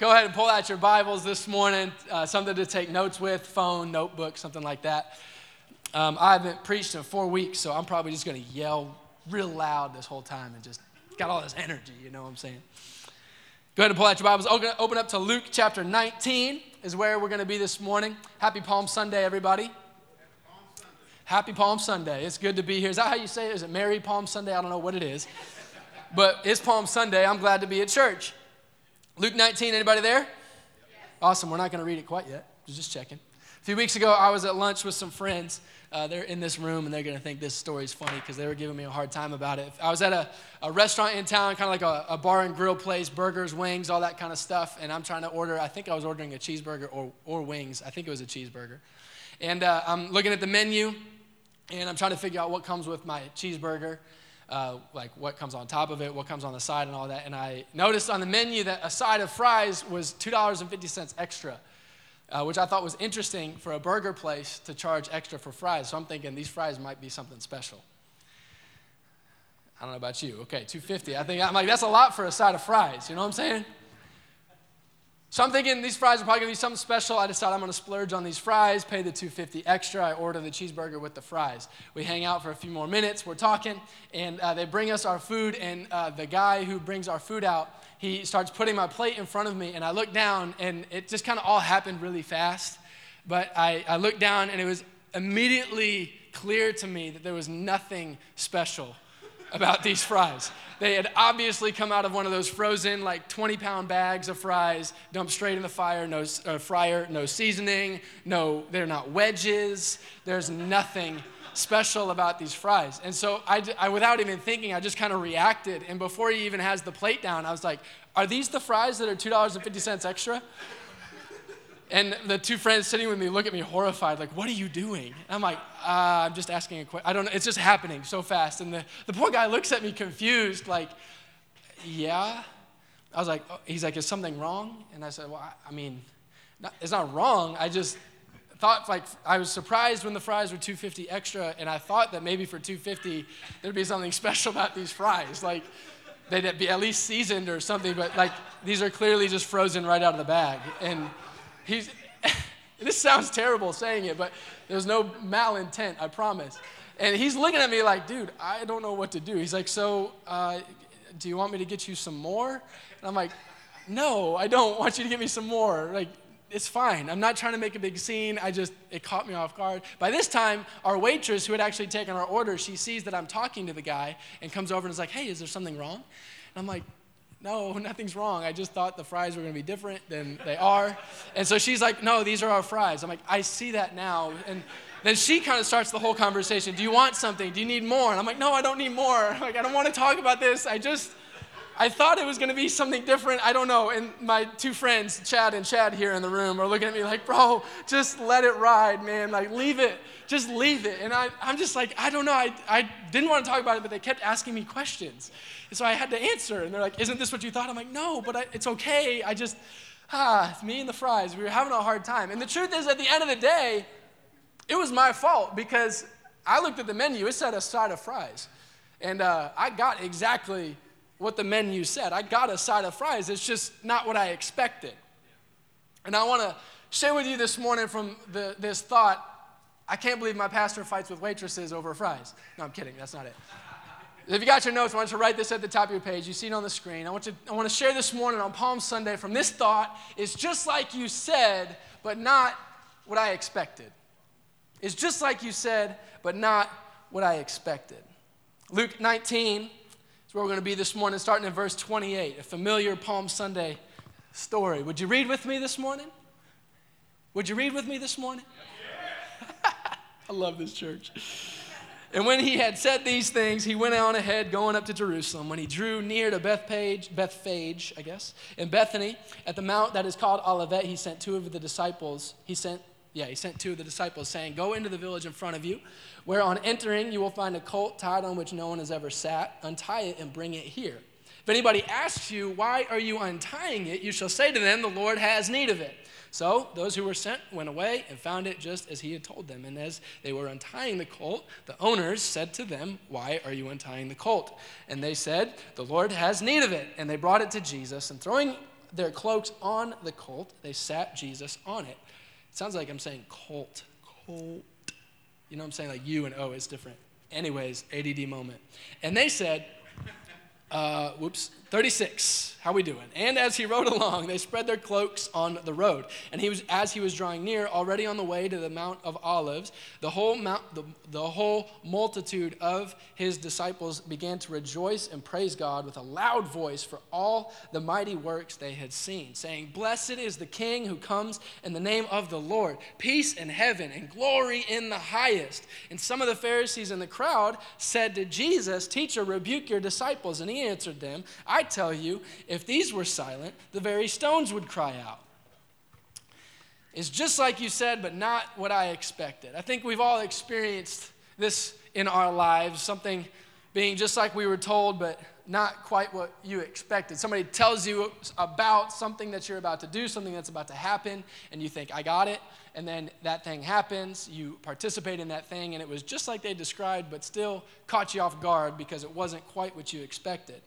go ahead and pull out your Bibles this morning, uh, something to take notes with, phone, notebook, something like that. Um, I haven't preached in four weeks, so I'm probably just going to yell real loud this whole time and just got all this energy, you know what I'm saying? Go ahead and pull out your Bibles. Open up to Luke chapter 19 is where we're going to be this morning. Happy Palm Sunday, everybody. Happy Palm Sunday. It's good to be here. Is that how you say it? Is it Merry Palm Sunday? I don't know what it is. But it's Palm Sunday. I'm glad to be at church. Luke 19, anybody there? Awesome. We're not going to read it quite yet. Just checking. A few weeks ago, I was at lunch with some friends. Uh, they're in this room and they're going to think this story is funny because they were giving me a hard time about it. I was at a, a restaurant in town, kind of like a, a, bar and grill place, burgers, wings, all that kind of stuff. And I'm trying to order, I think I was ordering a cheeseburger or, or wings. I think it was a cheeseburger. And uh, I'm looking at the menu and I'm trying to figure out what comes with my cheeseburger uh, like what comes on top of it, what comes on the side, and all that. And I noticed on the menu that a side of fries was $2.50 extra, uh, which I thought was interesting for a burger place to charge extra for fries. So I'm thinking these fries might be something special. I don't know about you. Okay, 250. I think I'm like that's a lot for a side of fries. You know what I'm saying? So I'm thinking these fries are probably gonna be something special. I decide I'm gonna splurge on these fries, pay the 250 extra. I order the cheeseburger with the fries. We hang out for a few more minutes. We're talking, and uh, they bring us our food. And uh, the guy who brings our food out, he starts putting my plate in front of me, and I look down, and it just kind of all happened really fast. But I, I looked down, and it was immediately clear to me that there was nothing special about these fries. They had obviously come out of one of those frozen, like 20 pound bags of fries, dumped straight in the fire, no uh, fryer, no seasoning, no, they're not wedges. There's nothing special about these fries. And so I, I without even thinking, I just kind of reacted. And before he even has the plate down, I was like, Are these the fries that are $2.50 extra? And the two friends sitting with me look at me horrified, like, what are you doing? And I'm like, uh, I'm just asking a question. I don't know. It's just happening so fast. And the, the poor guy looks at me confused, like, yeah. I was like, oh. he's like, is something wrong? And I said, well, I, I mean, not, it's not wrong. I just thought, like, I was surprised when the fries were 250 extra, and I thought that maybe for 250 there'd be something special about these fries. Like, they'd be at least seasoned or something, but like, these are clearly just frozen right out of the bag. And he's, this sounds terrible saying it, but there's no malintent, I promise. And he's looking at me like, dude, I don't know what to do. He's like, so uh, do you want me to get you some more? And I'm like, no, I don't want you to get me some more. Like, it's fine. I'm not trying to make a big scene. I just, it caught me off guard. By this time, our waitress, who had actually taken our order, she sees that I'm talking to the guy and comes over and is like, hey, is there something wrong? And I'm like, no, nothing's wrong. I just thought the fries were going to be different than they are. And so she's like, no, these are our fries. I'm like, I see that now. And then she kind of starts the whole conversation. Do you want something? Do you need more? And I'm like, no, I don't need more. Like, I don't want to talk about this. I just, I thought it was going to be something different. I don't know. And my two friends, Chad and Chad here in the room, are looking at me like, bro, just let it ride, man. Like, leave it. Just leave it. And I, I'm just like, I don't know. I, I didn't want to talk about it, but they kept asking me questions. And so I had to answer. And they're like, isn't this what you thought? I'm like, no, but I, it's okay. I just, ah, me and the fries, we were having a hard time. And the truth is, at the end of the day, it was my fault because I looked at the menu, it said a side of fries. And uh, I got exactly what the menu said. I got a side of fries, it's just not what I expected. And I want to share with you this morning from the, this thought I can't believe my pastor fights with waitresses over fries. No, I'm kidding, that's not it. If you got your notes, I want you to write this at the top of your page. You see it on the screen. I want, I want to share this morning on Palm Sunday from this thought it's just like you said, but not what I expected. It's just like you said, but not what I expected. Luke 19 that's where we're going to be this morning, starting in verse 28, a familiar Palm Sunday story. Would you read with me this morning? Would you read with me this morning? I love this church. And when he had said these things, he went on ahead, going up to Jerusalem. When he drew near to Bethpage, Bethphage, I guess, in Bethany, at the mount that is called Olivet, he sent two of the disciples. He sent, yeah, he sent two of the disciples, saying, "Go into the village in front of you, where on entering you will find a colt tied on which no one has ever sat. Untie it and bring it here. If anybody asks you, Why are you untying it? you shall say to them, The Lord has need of it. So those who were sent went away and found it just as he had told them. And as they were untying the colt, the owners said to them, Why are you untying the colt? And they said, The Lord has need of it. And they brought it to Jesus, and throwing their cloaks on the colt. They sat Jesus on it. Sounds like I'm saying colt. Colt. You know what I'm saying? Like U and O is different. Anyways, ADD moment. And they said, uh, whoops, 36. How we doing? And as he rode along, they spread their cloaks on the road. And he was, as he was drawing near, already on the way to the Mount of Olives, the whole, mount, the, the whole multitude of his disciples began to rejoice and praise God with a loud voice for all the mighty works they had seen, saying, Blessed is the King who comes in the name of the Lord, peace in heaven and glory in the highest. And some of the Pharisees in the crowd said to Jesus, Teacher, rebuke your disciples. And he answered them, I tell you, if these were silent, the very stones would cry out. It's just like you said, but not what I expected. I think we've all experienced this in our lives something being just like we were told, but not quite what you expected. Somebody tells you about something that you're about to do, something that's about to happen, and you think, I got it. And then that thing happens, you participate in that thing, and it was just like they described, but still caught you off guard because it wasn't quite what you expected.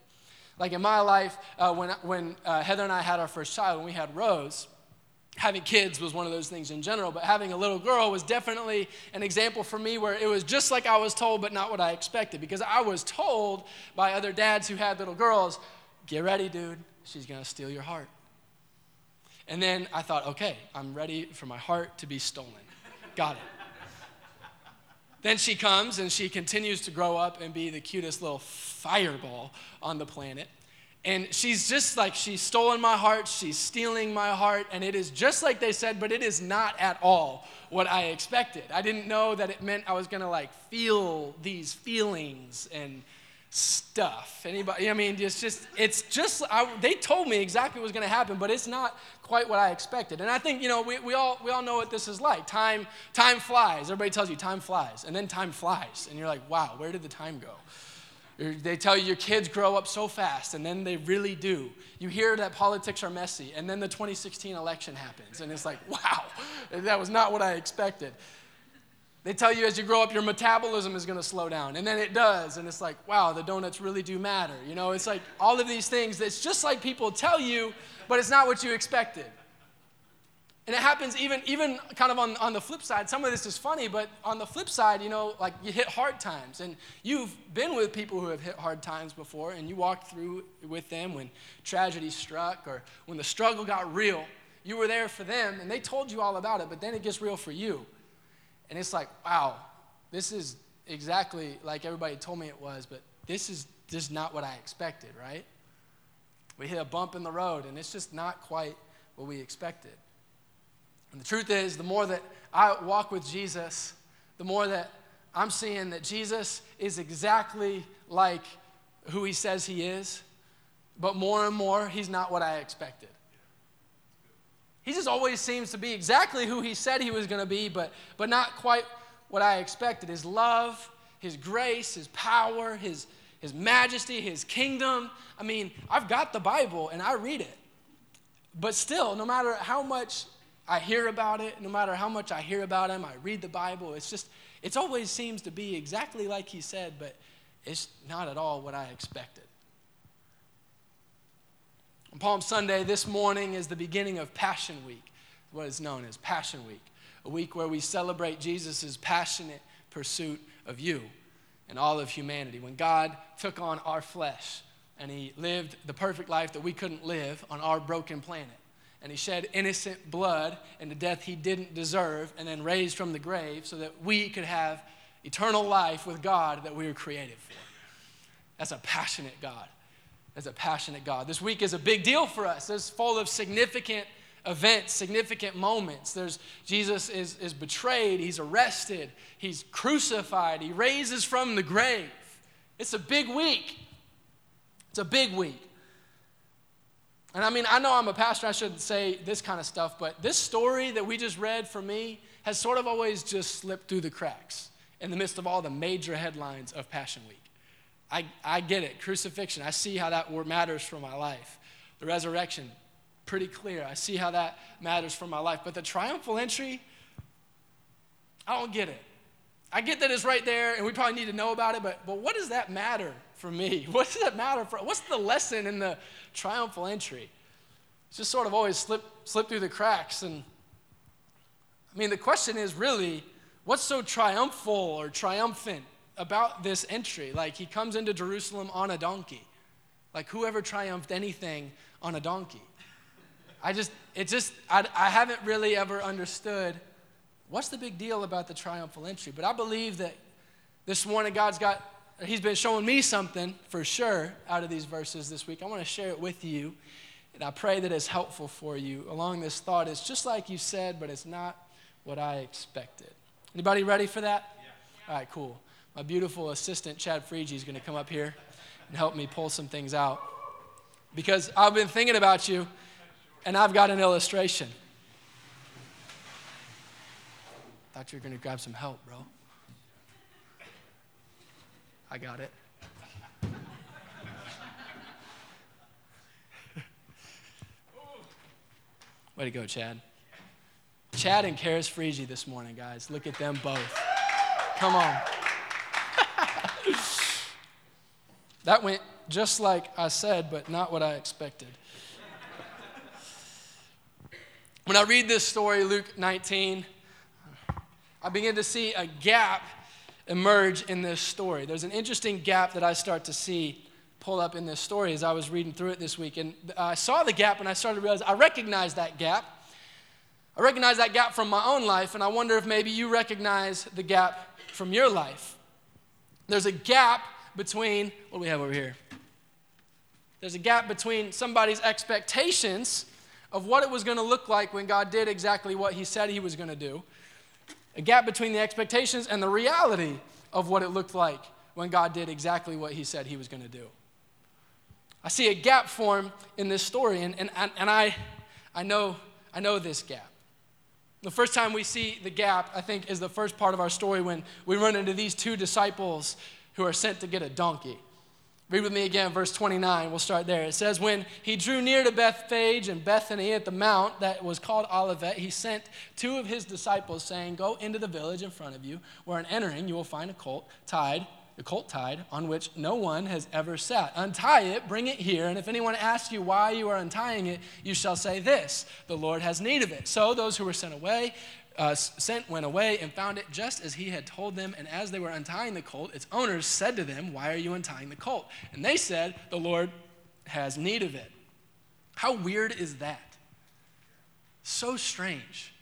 Like in my life, uh, when, when uh, Heather and I had our first child, when we had Rose, having kids was one of those things in general, but having a little girl was definitely an example for me where it was just like I was told, but not what I expected. Because I was told by other dads who had little girls, get ready, dude, she's gonna steal your heart. And then I thought, okay, I'm ready for my heart to be stolen. Got it. Then she comes and she continues to grow up and be the cutest little fireball on the planet. And she's just like, she's stolen my heart, she's stealing my heart, and it is just like they said, but it is not at all what I expected. I didn't know that it meant I was gonna like feel these feelings and stuff. Anybody, I mean, it's just, it's just, I, they told me exactly what was gonna happen, but it's not quite what I expected. And I think, you know, we, we, all, we all know what this is like. Time, time flies. Everybody tells you time flies, and then time flies. And you're like, wow, where did the time go? They tell you your kids grow up so fast, and then they really do. You hear that politics are messy, and then the 2016 election happens, and it's like, wow, that was not what I expected. They tell you as you grow up, your metabolism is going to slow down, and then it does, and it's like, wow, the donuts really do matter. You know, it's like all of these things. It's just like people tell you, but it's not what you expected. And it happens even, even kind of on, on the flip side. Some of this is funny, but on the flip side, you know, like you hit hard times. And you've been with people who have hit hard times before, and you walked through with them when tragedy struck or when the struggle got real. You were there for them, and they told you all about it, but then it gets real for you. And it's like, wow, this is exactly like everybody told me it was, but this is just not what I expected, right? We hit a bump in the road, and it's just not quite what we expected. And the truth is, the more that I walk with Jesus, the more that I'm seeing that Jesus is exactly like who he says he is, but more and more, he's not what I expected. He just always seems to be exactly who he said he was going to be, but, but not quite what I expected. His love, his grace, his power, his, his majesty, his kingdom. I mean, I've got the Bible and I read it. But still, no matter how much I hear about it, no matter how much I hear about him, I read the Bible, it's just, it always seems to be exactly like he said, but it's not at all what I expected. On Palm Sunday, this morning is the beginning of Passion Week, what is known as Passion Week, a week where we celebrate Jesus' passionate pursuit of you and all of humanity. When God took on our flesh and he lived the perfect life that we couldn't live on our broken planet and he shed innocent blood and the death he didn't deserve and then raised from the grave so that we could have eternal life with God that we were created for. That's a passionate God. That's a passionate God. This week is a big deal for us. It's full of significant events, significant moments. There's Jesus is, is betrayed, he's arrested, he's crucified, he raises from the grave. It's a big week. It's a big week. And I mean, I know I'm a pastor, I shouldn't say this kind of stuff, but this story that we just read for me has sort of always just slipped through the cracks in the midst of all the major headlines of Passion Week. I, I get it, crucifixion, I see how that matters for my life. The resurrection, pretty clear. I see how that matters for my life. But the triumphal entry, I don't get it. I get that it's right there and we probably need to know about it, but, but what does that matter for me? What does that matter for? What's the lesson in the triumphal entry? It's just sort of always slip, slip through the cracks. And I mean, the question is really, what's so triumphal or triumphant about this entry? Like, he comes into Jerusalem on a donkey. Like, whoever triumphed anything on a donkey? I just, it just, I, I haven't really ever understood what's the big deal about the triumphal entry. But I believe that this morning God's got, He's been showing me something for sure out of these verses this week. I want to share it with you. And I pray that it's helpful for you along this thought. It's just like you said, but it's not what I expected. Anybody ready for that? Yeah. All right, cool. My beautiful assistant, Chad Freege, is going to come up here and help me pull some things out. Because I've been thinking about you, and I've got an illustration. Thought you were going to grab some help, bro. I got it. Way to go, Chad. Chad and Karis Freege this morning, guys. Look at them both. Come on. That went just like I said, but not what I expected. When I read this story, Luke 19, I begin to see a gap emerge in this story. There's an interesting gap that I start to see pull up in this story as I was reading through it this week. And I saw the gap and I started to realize I recognize that gap. I recognize that gap from my own life, and I wonder if maybe you recognize the gap from your life. There's a gap between, what do we have over here? There's a gap between somebody's expectations of what it was going to look like when God did exactly what He said He was going to do, a gap between the expectations and the reality of what it looked like when God did exactly what He said He was going to do. I see a gap form in this story, and, and, and I, I, know, I know this gap. The first time we see the gap, I think, is the first part of our story when we run into these two disciples who are sent to get a donkey. Read with me again, verse 29. We'll start there. It says, When he drew near to Bethphage and Bethany at the mount that was called Olivet, he sent two of his disciples, saying, Go into the village in front of you, where on entering you will find a colt tied the colt tied, on which no one has ever sat. Untie it, bring it here, and if anyone asks you why you are untying it, you shall say this The Lord has need of it. So those who were sent away, uh, sent went away and found it just as he had told them. And as they were untying the colt, its owners said to them, Why are you untying the colt? And they said, The Lord has need of it. How weird is that? So strange.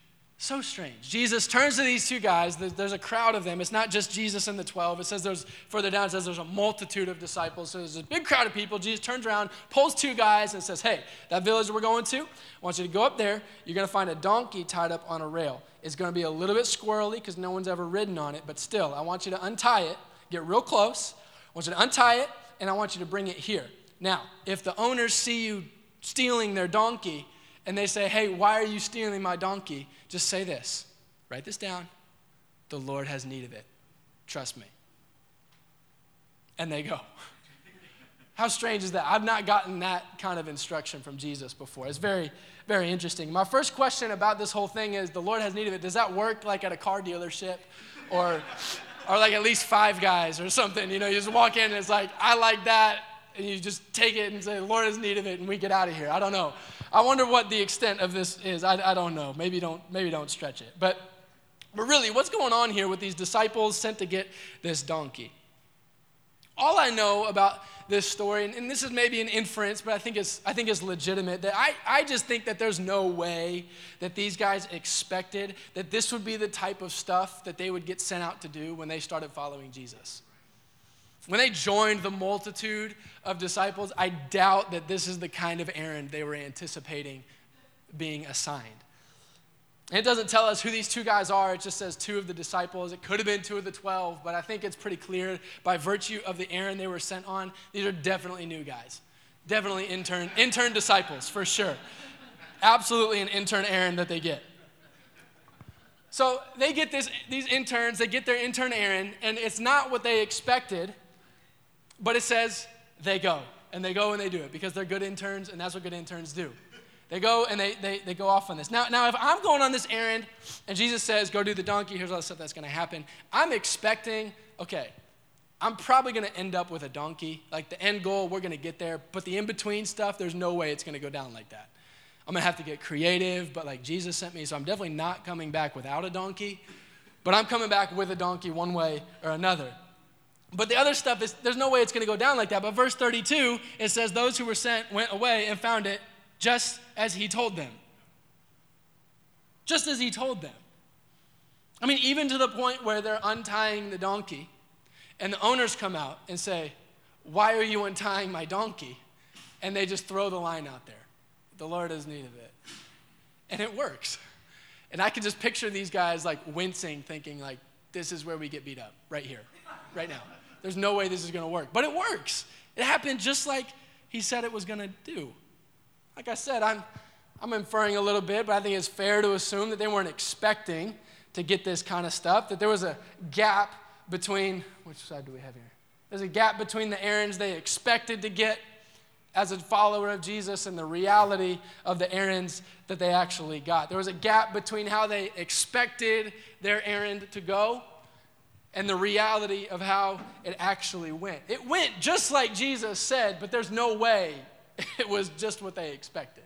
So strange. Jesus turns to these two guys. There's a crowd of them. It's not just Jesus and the 12. It says there's, further down, it says there's a multitude of disciples. So there's a big crowd of people. Jesus turns around, pulls two guys, and says, Hey, that village we're going to, I want you to go up there. You're going to find a donkey tied up on a rail. It's going to be a little bit squirrely because no one's ever ridden on it, but still, I want you to untie it, get real close. I want you to untie it, and I want you to bring it here. Now, if the owners see you stealing their donkey, and they say, Hey, why are you stealing my donkey? Just say this write this down. The Lord has need of it. Trust me. And they go. How strange is that? I've not gotten that kind of instruction from Jesus before. It's very, very interesting. My first question about this whole thing is the Lord has need of it. Does that work like at a car dealership or, or like at least five guys or something? You know, you just walk in and it's like, I like that. And you just take it and say, the Lord has need of it, and we get out of here. I don't know. I wonder what the extent of this is. I, I don't know. Maybe don't, maybe don't stretch it. But, but really, what's going on here with these disciples sent to get this donkey? All I know about this story, and, and this is maybe an inference, but I think it's, I think it's legitimate, that I, I just think that there's no way that these guys expected that this would be the type of stuff that they would get sent out to do when they started following Jesus. When they joined the multitude of disciples, I doubt that this is the kind of errand they were anticipating being assigned. And it doesn't tell us who these two guys are, it just says two of the disciples. It could have been two of the 12, but I think it's pretty clear by virtue of the errand they were sent on, these are definitely new guys. Definitely intern, intern disciples, for sure. Absolutely an intern errand that they get. So they get this, these interns, they get their intern errand, and it's not what they expected. But it says they go, and they go and they do it because they're good interns, and that's what good interns do. They go and they, they, they go off on this. Now, now, if I'm going on this errand and Jesus says, go do the donkey, here's all the stuff that's going to happen, I'm expecting, okay, I'm probably going to end up with a donkey. Like the end goal, we're going to get there. But the in between stuff, there's no way it's going to go down like that. I'm gonna have to get creative, but like Jesus sent me, so I'm definitely not coming back without a donkey, but I'm coming back with a donkey one way or another. But the other stuff is, there's no way it's gonna go down like that. But verse 32, it says, Those who were sent went away and found it just as he told them. Just as he told them. I mean, even to the point where they're untying the donkey, and the owners come out and say, Why are you untying my donkey? And they just throw the line out there. The Lord has need of it. And it works. And I can just picture these guys like wincing, thinking, like, this is where we get beat up, right here, right now. There's no way this is gonna work. But it works. It happened just like he said it was gonna do. Like I said, I'm, I'm inferring a little bit, but I think it's fair to assume that they weren't expecting to get this kind of stuff, that there was a gap between, which side do we have here? There's a gap between the errands they expected to get as a follower of Jesus and the reality of the errands that they actually got. There was a gap between how they expected their errand to go and the reality of how it actually went. It went just like Jesus said, but there's no way it was just what they expected.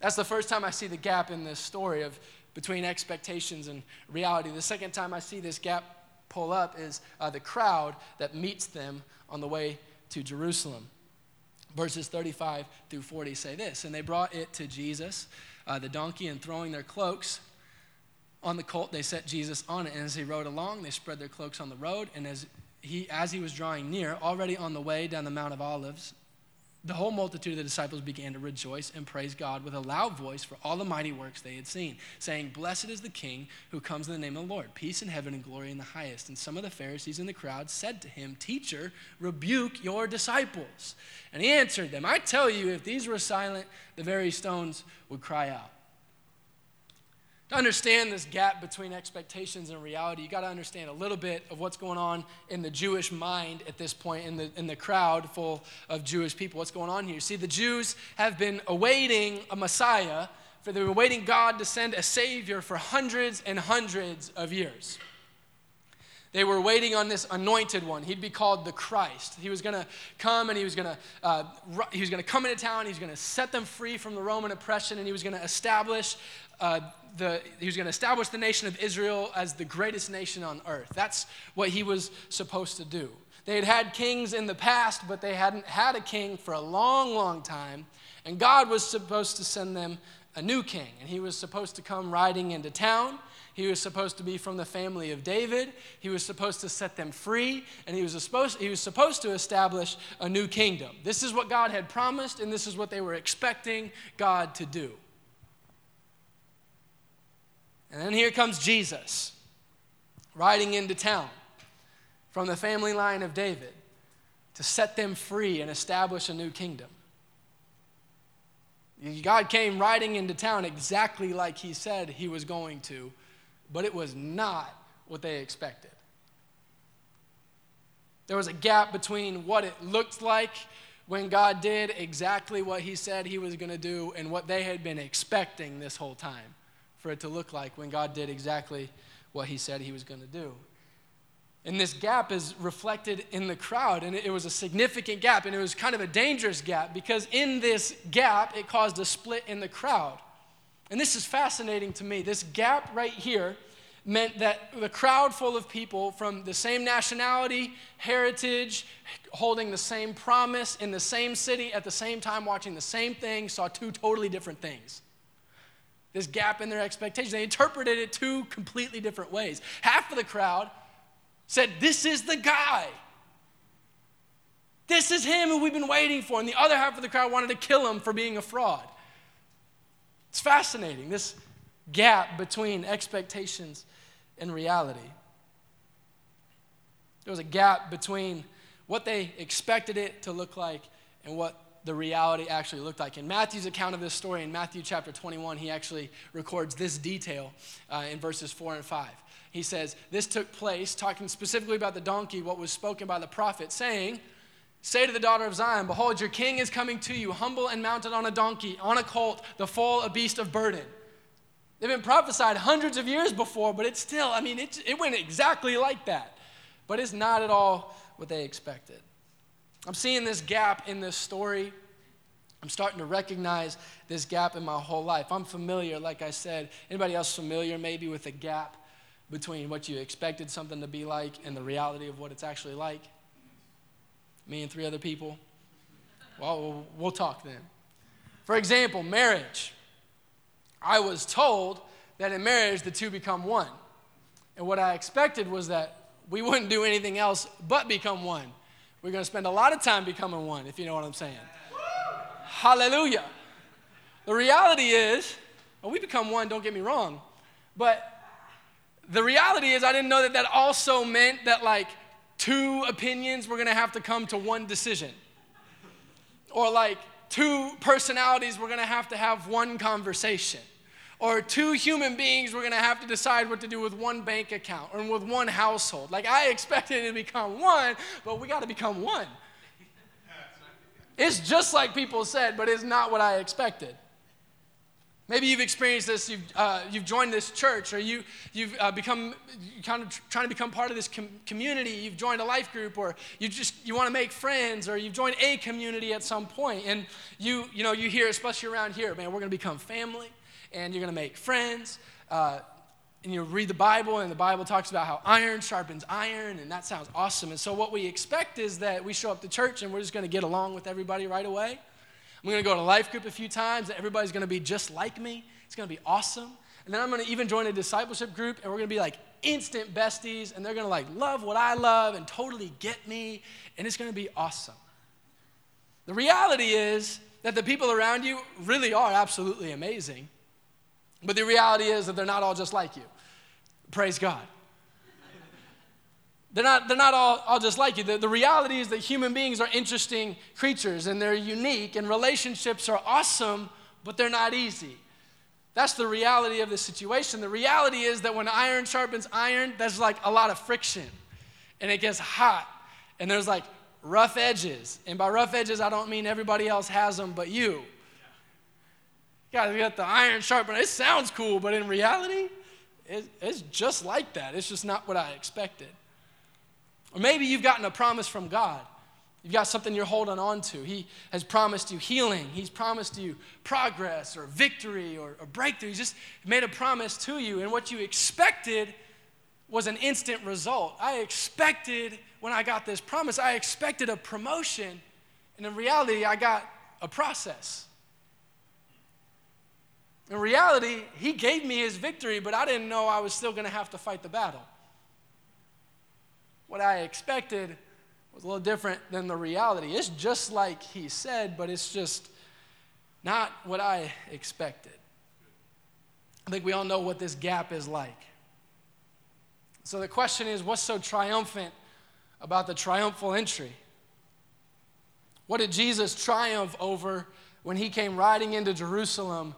That's the first time I see the gap in this story of between expectations and reality. The second time I see this gap pull up is uh, the crowd that meets them on the way to Jerusalem. Verses 35 through 40 say this And they brought it to Jesus, uh, the donkey, and throwing their cloaks on the colt, they set Jesus on it. And as he rode along, they spread their cloaks on the road. And as he, as he was drawing near, already on the way down the Mount of Olives, the whole multitude of the disciples began to rejoice and praise God with a loud voice for all the mighty works they had seen, saying, Blessed is the King who comes in the name of the Lord, peace in heaven and glory in the highest. And some of the Pharisees in the crowd said to him, Teacher, rebuke your disciples. And he answered them, I tell you, if these were silent, the very stones would cry out. To understand this gap between expectations and reality, you got to understand a little bit of what's going on in the Jewish mind at this point, in the, in the crowd full of Jewish people. What's going on here? See, the Jews have been awaiting a Messiah, for they've been waiting God to send a Savior for hundreds and hundreds of years. They were waiting on this anointed one. He'd be called the Christ. He was going to come and he was going to uh, he was going to come into town. He was going to set them free from the Roman oppression, and he was going to establish uh, the, he was going to establish the nation of Israel as the greatest nation on earth. That's what he was supposed to do. They had had kings in the past, but they hadn't had a king for a long, long time. And God was supposed to send them a new king. And he was supposed to come riding into town. He was supposed to be from the family of David. He was supposed to set them free. And he was, supposed, he was supposed to establish a new kingdom. This is what God had promised, and this is what they were expecting God to do. And then here comes Jesus riding into town from the family line of David to set them free and establish a new kingdom. God came riding into town exactly like he said he was going to, but it was not what they expected. There was a gap between what it looked like when God did exactly what he said he was going to do and what they had been expecting this whole time for it to look like when God did exactly what he said he was going to do. And this gap is reflected in the crowd, and it was a significant gap, and it was kind of a dangerous gap because in this gap, it caused a split in the crowd. And this is fascinating to me. This gap right here meant that the crowd full of people from the same nationality, heritage, holding the same promise in the same city at the same time, watching the same thing, saw two totally different things this gap in their expectations. They interpreted it two completely different ways. Half of the crowd said, This is the guy. This is him who we've been waiting for. And the other half of the crowd wanted to kill him for being a fraud. It's fascinating, this gap between expectations and reality. There was a gap between what they expected it to look like and what the reality actually looked like. In Matthew's account of this story, in Matthew chapter 21, he actually records this detail uh, in verses 4 and 5. He says, This took place, talking specifically about the donkey, what was spoken by the prophet, saying, Say to the daughter of Zion, Behold, your king is coming to you, humble and mounted on a donkey, on a colt, the foal, a beast of burden. They've been prophesied hundreds of years before, but it's still, I mean, it, it went exactly like that. But it's not at all what they expected. I'm seeing this gap in this story I'm starting to recognize this gap in my whole life. I'm familiar, like I said. Anybody else familiar maybe with the gap between what you expected something to be like and the reality of what it's actually like? Me and three other people? Well, we'll talk then. For example, marriage. I was told that in marriage the two become one. And what I expected was that we wouldn't do anything else but become one. We're going to spend a lot of time becoming one, if you know what I'm saying. Hallelujah. The reality is, well, we become one, don't get me wrong, but the reality is, I didn't know that that also meant that like two opinions were gonna have to come to one decision. Or like two personalities were gonna have to have one conversation. Or two human beings were gonna have to decide what to do with one bank account or with one household. Like I expected it to become one, but we gotta become one. It's just like people said, but it's not what I expected. Maybe you've experienced this, you've, uh, you've joined this church, or you, you've uh, become you kind of trying to become part of this com- community, you've joined a life group, or you just you want to make friends, or you've joined a community at some point, and you, you know, you hear, especially around here, man, we're going to become family, and you're going to make friends. Uh, and you read the Bible, and the Bible talks about how iron sharpens iron, and that sounds awesome. And so, what we expect is that we show up to church and we're just going to get along with everybody right away. I'm going to go to life group a few times, and everybody's going to be just like me. It's going to be awesome. And then I'm going to even join a discipleship group, and we're going to be like instant besties, and they're going to like love what I love and totally get me, and it's going to be awesome. The reality is that the people around you really are absolutely amazing. But the reality is that they're not all just like you. Praise God. They're not, they're not all, all just like you. The, the reality is that human beings are interesting creatures and they're unique, and relationships are awesome, but they're not easy. That's the reality of the situation. The reality is that when iron sharpens iron, there's like a lot of friction and it gets hot and there's like rough edges. And by rough edges, I don't mean everybody else has them but you. Guys, we got the iron sharpener. It sounds cool, but in reality, it, it's just like that. It's just not what I expected. Or maybe you've gotten a promise from God. You've got something you're holding on to. He has promised you healing. He's promised you progress or victory or, or breakthrough. He's just made a promise to you. And what you expected was an instant result. I expected, when I got this promise, I expected a promotion. And in reality, I got a process. In reality, he gave me his victory, but I didn't know I was still going to have to fight the battle. What I expected was a little different than the reality. It's just like he said, but it's just not what I expected. I think we all know what this gap is like. So the question is what's so triumphant about the triumphal entry? What did Jesus triumph over when he came riding into Jerusalem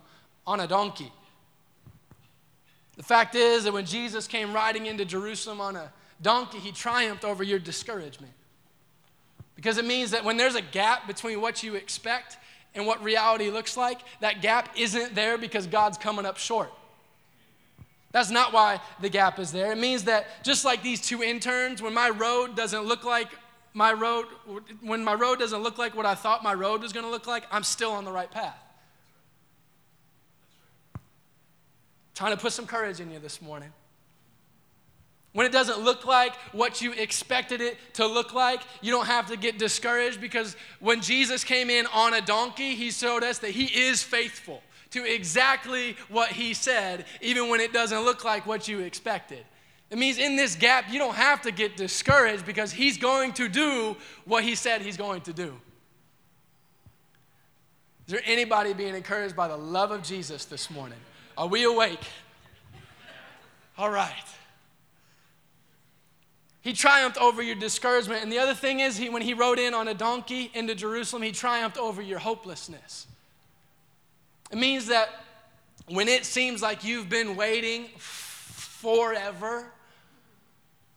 on a donkey. The fact is that when Jesus came riding into Jerusalem on a donkey, he triumphed over your discouragement. Because it means that when there's a gap between what you expect and what reality looks like, that gap isn't there because God's coming up short. That's not why the gap is there. It means that just like these two interns, when my road doesn't look like my road, when my road doesn't look like what I thought my road was gonna look like, I'm still on the right path. Trying to put some courage in you this morning. When it doesn't look like what you expected it to look like, you don't have to get discouraged because when Jesus came in on a donkey, he showed us that he is faithful to exactly what he said, even when it doesn't look like what you expected. It means in this gap, you don't have to get discouraged because he's going to do what he said he's going to do. Is there anybody being encouraged by the love of Jesus this morning? Are we awake? All right. He triumphed over your discouragement. And the other thing is, he, when he rode in on a donkey into Jerusalem, he triumphed over your hopelessness. It means that when it seems like you've been waiting forever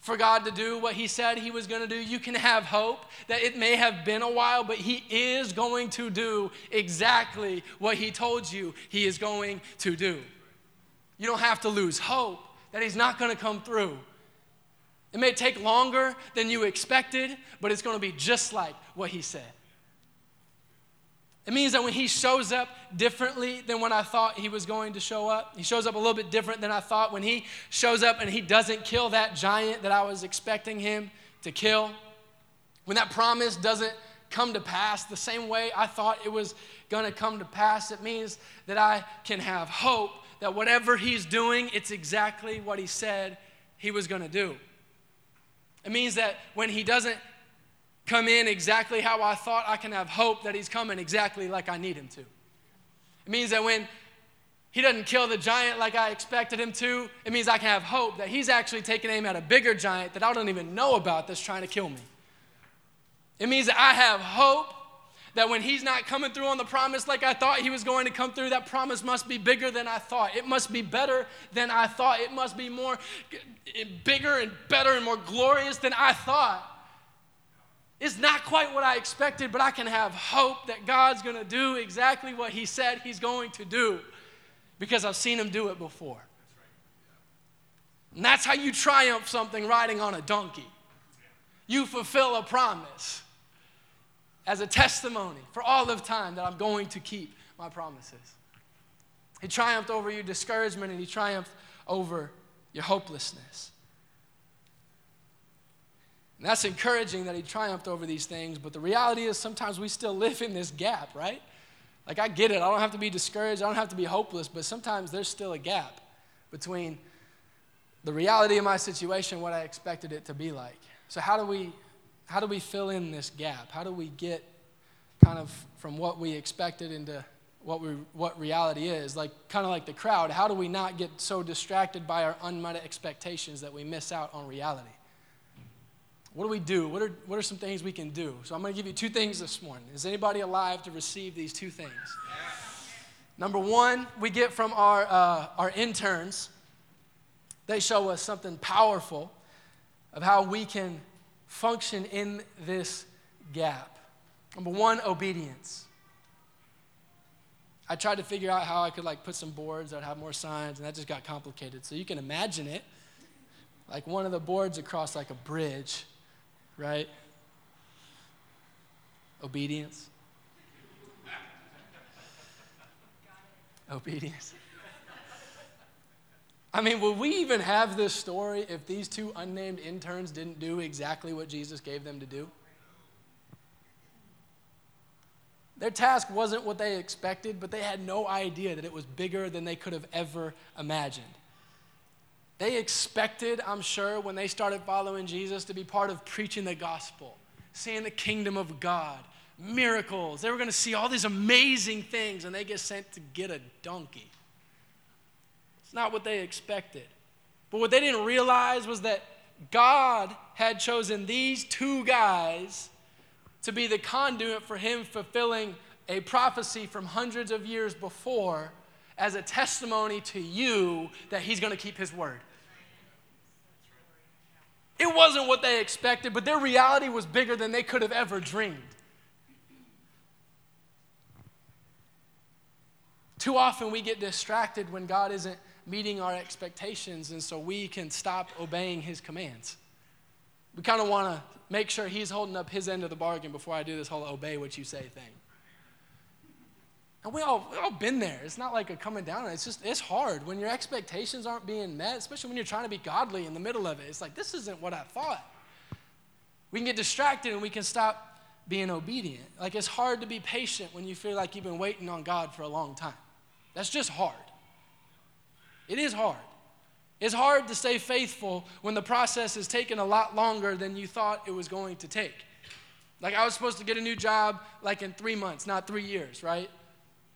for God to do what He said He was going to do, you can have hope that it may have been a while, but He is going to do exactly what He told you He is going to do. You don't have to lose hope that He's not going to come through. It may take longer than you expected, but it's going to be just like what He said. It means that when he shows up differently than when I thought he was going to show up, he shows up a little bit different than I thought. When he shows up and he doesn't kill that giant that I was expecting him to kill, when that promise doesn't come to pass the same way I thought it was going to come to pass, it means that I can have hope that whatever he's doing, it's exactly what he said he was going to do. It means that when he doesn't come in exactly how I thought, I can have hope that he's coming exactly like I need him to. It means that when he doesn't kill the giant like I expected him to, it means I can have hope that he's actually taking aim at a bigger giant that I don't even know about that's trying to kill me. It means that I have hope that when he's not coming through on the promise like I thought he was going to come through, that promise must be bigger than I thought. It must be better than I thought. It must be more bigger and better and more glorious than I thought. It's not quite what I expected, but I can have hope that God's going to do exactly what he said he's going to do because I've seen him do it before. And that's how you triumph something riding on a donkey. You fulfill a promise as a testimony for all of time that I'm going to keep my promises. He triumphed over your discouragement and he triumphed over your hopelessness. And that's encouraging that he triumphed over these things, but the reality is sometimes we still live in this gap, right? Like, I get it. I don't have to be discouraged. I don't have to be hopeless, but sometimes there's still a gap between the reality of my situation, and what I expected it to be like. So, how do we how do we fill in this gap? How do we get kind of from what we expected into what, we, what reality is? Like, kind of like the crowd, how do we not get so distracted by our unmet expectations that we miss out on reality? What do we do? What are, what are some things we can do? So, I'm going to give you two things this morning. Is anybody alive to receive these two things? Number one, we get from our, uh, our interns, they show us something powerful of how we can function in this gap. Number one, obedience. I tried to figure out how I could like put some boards that would have more signs, and that just got complicated. So you can imagine it, like one of the boards across like a bridge, right? Obedience. Obedience. I mean, would we even have this story if these two unnamed interns didn't do exactly what Jesus gave them to do? Their task wasn't what they expected, but they had no idea that it was bigger than they could have ever imagined. They expected, I'm sure, when they started following Jesus, to be part of preaching the gospel, seeing the kingdom of God, miracles. They were going to see all these amazing things, and they get sent to get a donkey. Not what they expected. But what they didn't realize was that God had chosen these two guys to be the conduit for him fulfilling a prophecy from hundreds of years before as a testimony to you that he's going to keep his word. It wasn't what they expected, but their reality was bigger than they could have ever dreamed. Too often we get distracted when God isn't meeting our expectations, and so we can stop obeying his commands. We kind of want to make sure he's holding up his end of the bargain before I do this whole obey what you say thing. And we all, we all been there. It's not like a coming down. It's just, it's hard. When your expectations aren't being met, especially when you're trying to be godly in the middle of it, it's like, this isn't what I thought. We can get distracted and we can stop being obedient. Like, it's hard to be patient when you feel like you've been waiting on God for a long time. That's just hard. It is hard. It's hard to stay faithful when the process is taking a lot longer than you thought it was going to take. Like I was supposed to get a new job like in three months, not three years, right?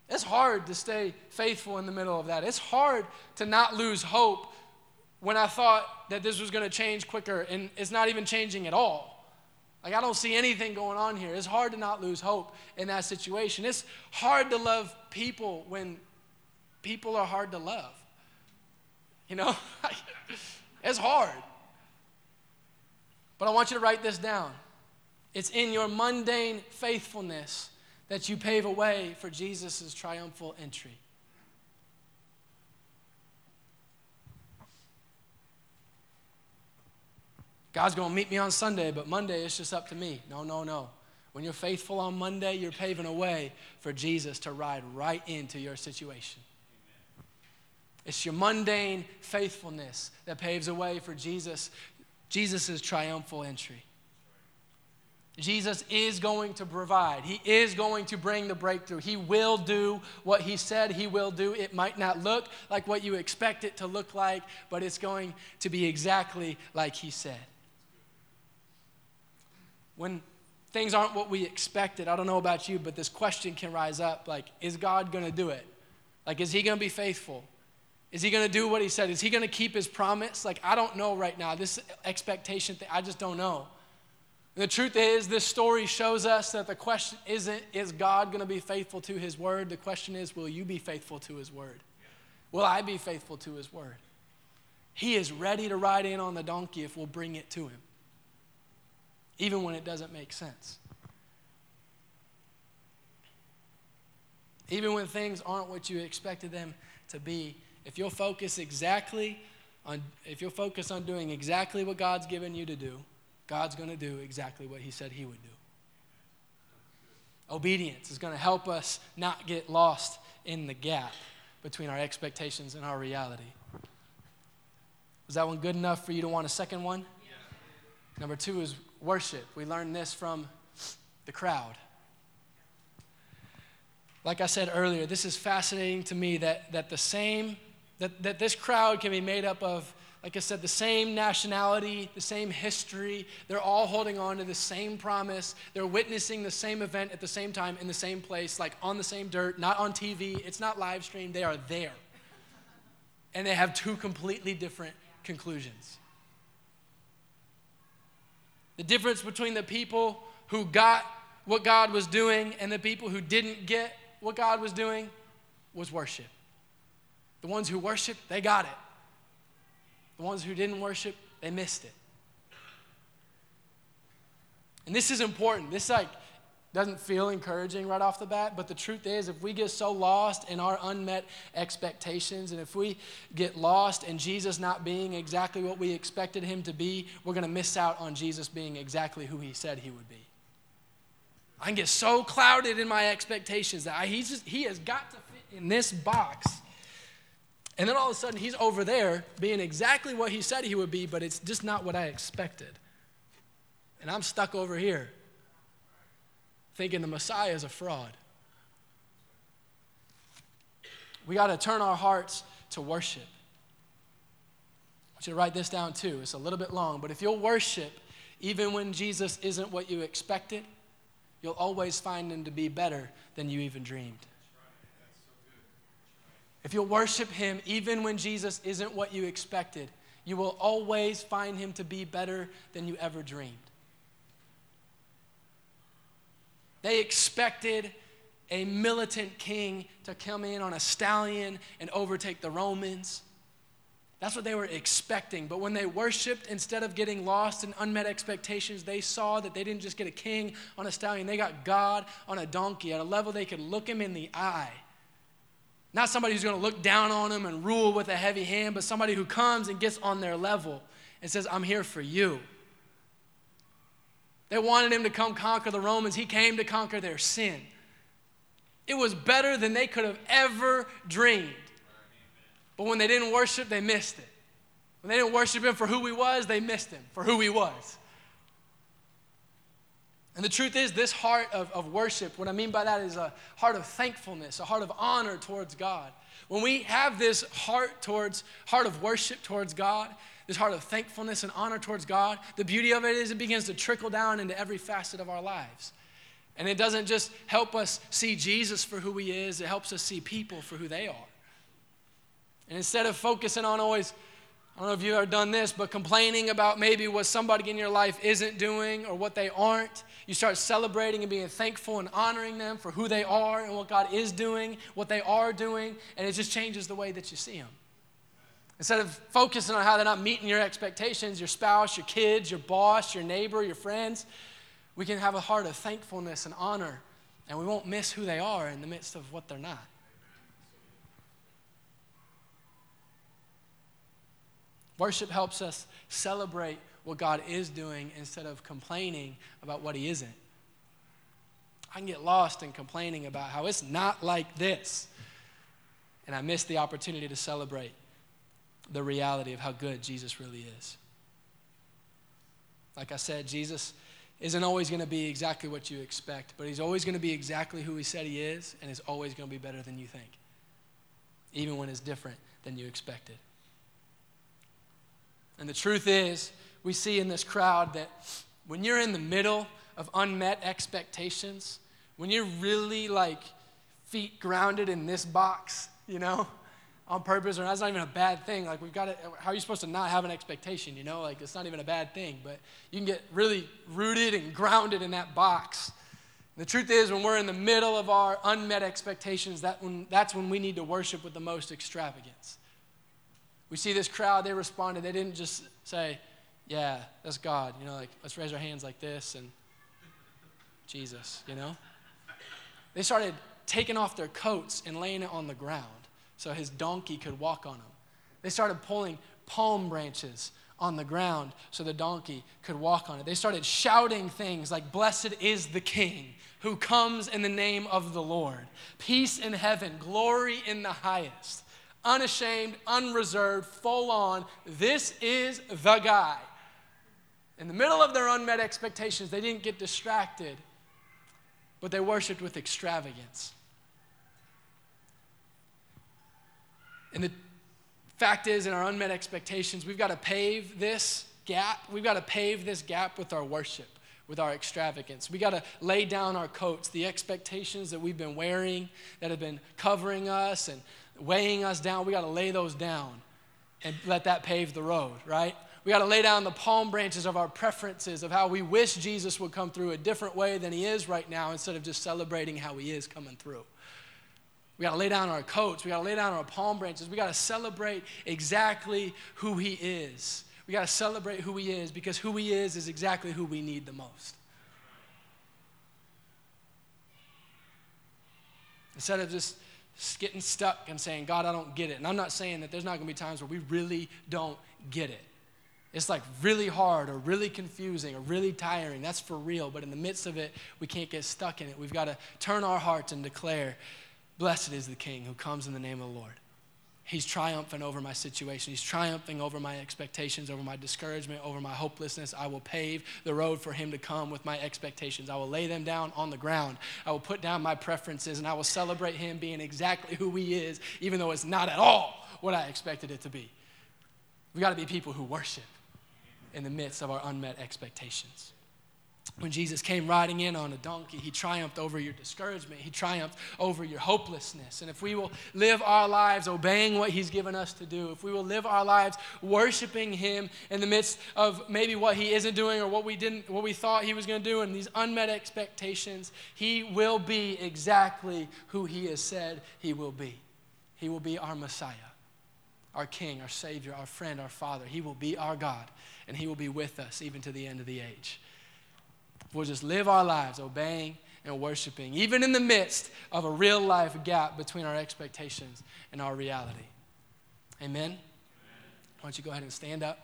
It's hard to stay faithful in the middle of that. It's hard to not lose hope when I thought that this was going to change quicker and it's not even changing at all. Like, I don't see anything going on here. It's hard to not lose hope in that situation. It's hard to love people when people are hard to love. You know, it's hard. But I want you to write this down. It's in your mundane faithfulness that you pave a way for Jesus' triumphal entry. God's going to meet me on Sunday, but Monday it's just up to me. No, no, no. When you're faithful on Monday, you're paving a way for Jesus to ride right into your situation. It's your mundane faithfulness that paves a way for Jesus, Jesus' triumphal entry. Jesus is going to provide. He is going to bring the breakthrough. He will do what he said he will do. It might not look like what you expect it to look like, but it's going to be exactly like he said. When things aren't what we expected, I don't know about you, but this question can rise up like, is God going to do it? Like, is he going to be faithful? Is he going to do what he said? Is he going to keep his promise? Like, I don't know right now. This expectation thing, I just don't know. And the truth is, this story shows us that the question isn't, is God going to be faithful to his word? The question is, will you be faithful to his word? Will I be faithful to his word? He is ready to ride in on the donkey if we'll bring it to him, even when it doesn't make sense. Even when things aren't what you expected them to be, if you'll focus exactly on, if you'll focus on doing exactly what God's given you to do, God's going to do exactly what He said He would do. Obedience is going to help us not get lost in the gap between our expectations and our reality. Was that one good enough for you to want a second one? Yeah. Number two is worship. We learned this from the crowd. Like I said earlier, this is fascinating to me that, that the same, that, that this crowd can be made up of like I said, the same nationality, the same history. They're all holding on to the same promise. They're witnessing the same event at the same time in the same place, like on the same dirt, not on TV. It's not live streamed. They are there. And they have two completely different conclusions. The difference between the people who got what God was doing and the people who didn't get what God was doing was worship. The ones who worshiped, they got it. The ones who didn't worship, they missed it. And this is important. This like doesn't feel encouraging right off the bat, but the truth is if we get so lost in our unmet expectations and if we get lost in Jesus not being exactly what we expected him to be, we're going to miss out on Jesus being exactly who he said he would be. I can get so clouded in my expectations that I, he's just, he has got to fit in this box and then all of a sudden, he's over there being exactly what he said he would be, but it's just not what I expected. And I'm stuck over here thinking the Messiah is a fraud. We got to turn our hearts to worship. I want you to write this down too. It's a little bit long, but if you'll worship even when Jesus isn't what you expected, you'll always find him to be better than you even dreamed. If you'll worship Him even when Jesus isn't what you expected, you will always find Him to be better than you ever dreamed. They expected a militant king to come in on a stallion and overtake the Romans. That's what they were expecting. But when they worshiped, instead of getting lost in unmet expectations, they saw that they didn't just get a king on a stallion, they got God on a donkey at a level they could look him in the eye not somebody who's going to look down on them and rule with a heavy hand, but somebody who comes and gets on their level and says, I'm here for you. They wanted him to come conquer the Romans. He came to conquer their sin. It was better than they could have ever dreamed. But when they didn't worship, they missed it. When they didn't worship him for who he was, they missed him for who he was. And the truth is, this heart of, of worship, what I mean by that is a heart of thankfulness, a heart of honor towards God. When we have this heart towards, heart of worship towards God, this heart of thankfulness and honor towards God, the beauty of it is it begins to trickle down into every facet of our lives. And it doesn't just help us see Jesus for who he is, it helps us see people for who they are. And instead of focusing on always I don't know if you've ever done this, but complaining about maybe what somebody in your life isn't doing or what they aren't. You start celebrating and being thankful and honoring them for who they are and what God is doing, what they are doing, and it just changes the way that you see them. Instead of focusing on how they're not meeting your expectations, your spouse, your kids, your boss, your neighbor, your friends, we can have a heart of thankfulness and honor, and we won't miss who they are in the midst of what they're not. Worship helps us celebrate what God is doing instead of complaining about what He isn't. I can get lost in complaining about how it's not like this. And I miss the opportunity to celebrate the reality of how good Jesus really is. Like I said, Jesus isn't always going to be exactly what you expect, but he's always going to be exactly who he said he is, and is always going to be better than you think, even when it's different than you expected. And the truth is, we see in this crowd that when you're in the middle of unmet expectations, when you're really like feet grounded in this box, you know, on purpose, or that's not even a bad thing. Like we've got to, how are you supposed to not have an expectation, you know? Like it's not even a bad thing, but you can get really rooted and grounded in that box. And the truth is, when we're in the middle of our unmet expectations, that when, that's when we need to worship with the most extravagance. We see this crowd, they responded. They didn't just say, Yeah, that's God. You know, like, let's raise our hands like this and Jesus, you know? They started taking off their coats and laying it on the ground so his donkey could walk on them. They started pulling palm branches on the ground so the donkey could walk on it. They started shouting things like, Blessed is the King who comes in the name of the Lord. Peace in heaven, glory in the highest. Unashamed, unreserved, full on. This is the guy. In the middle of their unmet expectations, they didn't get distracted, but they worshiped with extravagance. And the fact is, in our unmet expectations, we've got to pave this gap. We've got to pave this gap with our worship, with our extravagance. We've got to lay down our coats, the expectations that we've been wearing, that have been covering us and weighing us down. We got to lay those down and let that pave the road, right? We got to lay down the palm branches of our preferences of how we wish Jesus would come through a different way than he is right now instead of just celebrating how he is coming through. We got to lay down our coats. We got to lay down our palm branches. We got to celebrate exactly who He is. We got to celebrate who He is because who He is is exactly who we need the most. Instead of just getting stuck and saying, God, I don't get it. And I'm not saying that there's not going to be times where we really don't get it. It's like really hard or really confusing or really tiring. That's for real. But in the midst of it, we can't get stuck in it. We've got to turn our hearts and declare Blessed is the King who comes in the name of the Lord. He's triumphant over my situation. He's triumphing over my expectations, over my discouragement, over my hopelessness. I will pave the road for him to come with my expectations. I will lay them down on the ground. I will put down my preferences and I will celebrate him being exactly who he is, even though it's not at all what I expected it to be. We got to be people who worship in the midst of our unmet expectations. When Jesus came riding in on a donkey, he triumphed over your discouragement. He triumphed over your hopelessness. And if we will live our lives obeying what he's given us to do, if we will live our lives worshiping him in the midst of maybe what he isn't doing or what we didn't what we thought he was going to do and these unmet expectations, he will be exactly who he has said he will be. He will be our Messiah, our king, our savior, our friend, our father. He will be our God, and he will be with us even to the end of the age. We'll just live our lives obeying and worshiping, even in the midst of a real life gap between our expectations and our reality. Amen? Amen. Why don't you go ahead and stand up?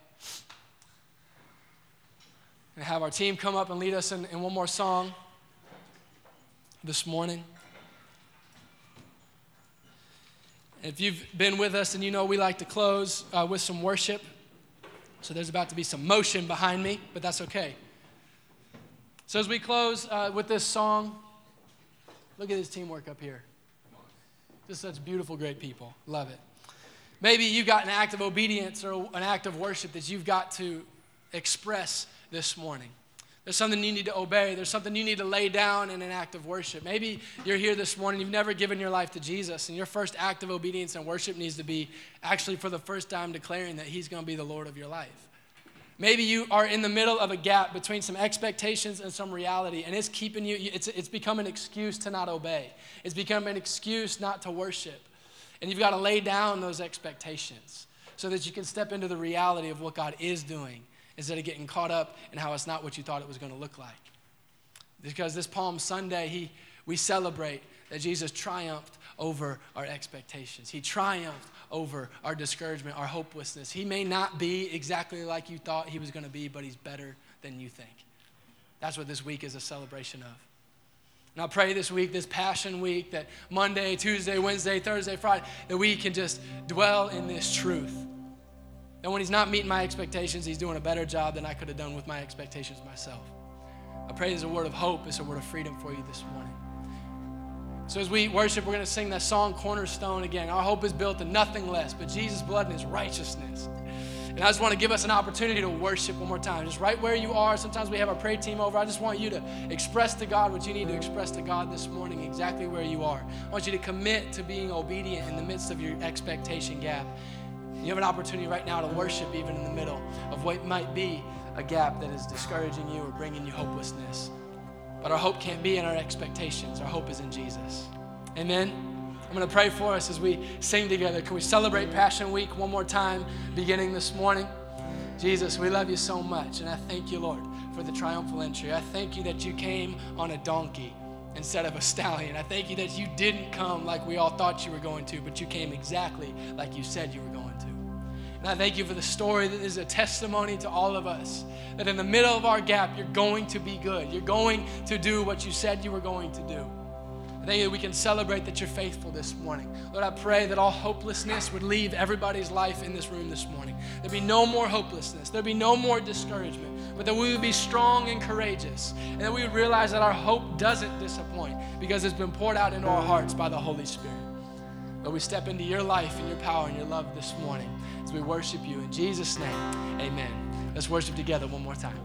And have our team come up and lead us in, in one more song this morning. If you've been with us and you know we like to close uh, with some worship, so there's about to be some motion behind me, but that's okay. So, as we close uh, with this song, look at this teamwork up here. Just such beautiful, great people. Love it. Maybe you've got an act of obedience or an act of worship that you've got to express this morning. There's something you need to obey. There's something you need to lay down in an act of worship. Maybe you're here this morning, you've never given your life to Jesus, and your first act of obedience and worship needs to be actually for the first time declaring that He's going to be the Lord of your life. Maybe you are in the middle of a gap between some expectations and some reality, and it's keeping you, it's, it's become an excuse to not obey. It's become an excuse not to worship. And you've got to lay down those expectations so that you can step into the reality of what God is doing instead of getting caught up in how it's not what you thought it was going to look like. Because this Palm Sunday, he, we celebrate that Jesus triumphed over our expectations. He triumphed over our discouragement, our hopelessness. He may not be exactly like you thought he was going to be, but he's better than you think. That's what this week is a celebration of. And I pray this week, this Passion Week, that Monday, Tuesday, Wednesday, Thursday, Friday, that we can just dwell in this truth. That when He's not meeting my expectations, He's doing a better job than I could have done with my expectations myself. I pray there's a word of hope, it's a word of freedom for you this morning. So as we worship, we're going to sing that song Cornerstone again. Our hope is built in nothing less but Jesus' blood and his righteousness. And I just want to give us an opportunity to worship one more time. Just right where you are. Sometimes we have our prayer team over. I just want you to express to God what you need to express to God this morning, exactly where you are. I want you to commit to being obedient in the midst of your expectation gap. You have an opportunity right now to worship even in the middle of what might be a gap that is discouraging you or bringing you hopelessness. But our hope can't be in our expectations. Our hope is in Jesus. Amen. I'm going to pray for us as we sing together. Can we celebrate Passion Week one more time, beginning this morning? Jesus, we love you so much. And I thank you, Lord, for the triumphal entry. I thank you that you came on a donkey instead of a stallion. I thank you that you didn't come like we all thought you were going to, but you came exactly like you said you were going. And I thank you for the story that is a testimony to all of us that in the middle of our gap, you're going to be good. You're going to do what you said you were going to do. I thank you that we can celebrate that you're faithful this morning. Lord, I pray that all hopelessness would leave everybody's life in this room this morning. There'd be no more hopelessness. There'd be no more discouragement, but that we would be strong and courageous. And that we would realize that our hope doesn't disappoint because it's been poured out into our hearts by the Holy Spirit. Lord, we step into your life and your power and your love this morning we worship you. In Jesus' name, amen. Let's worship together one more time.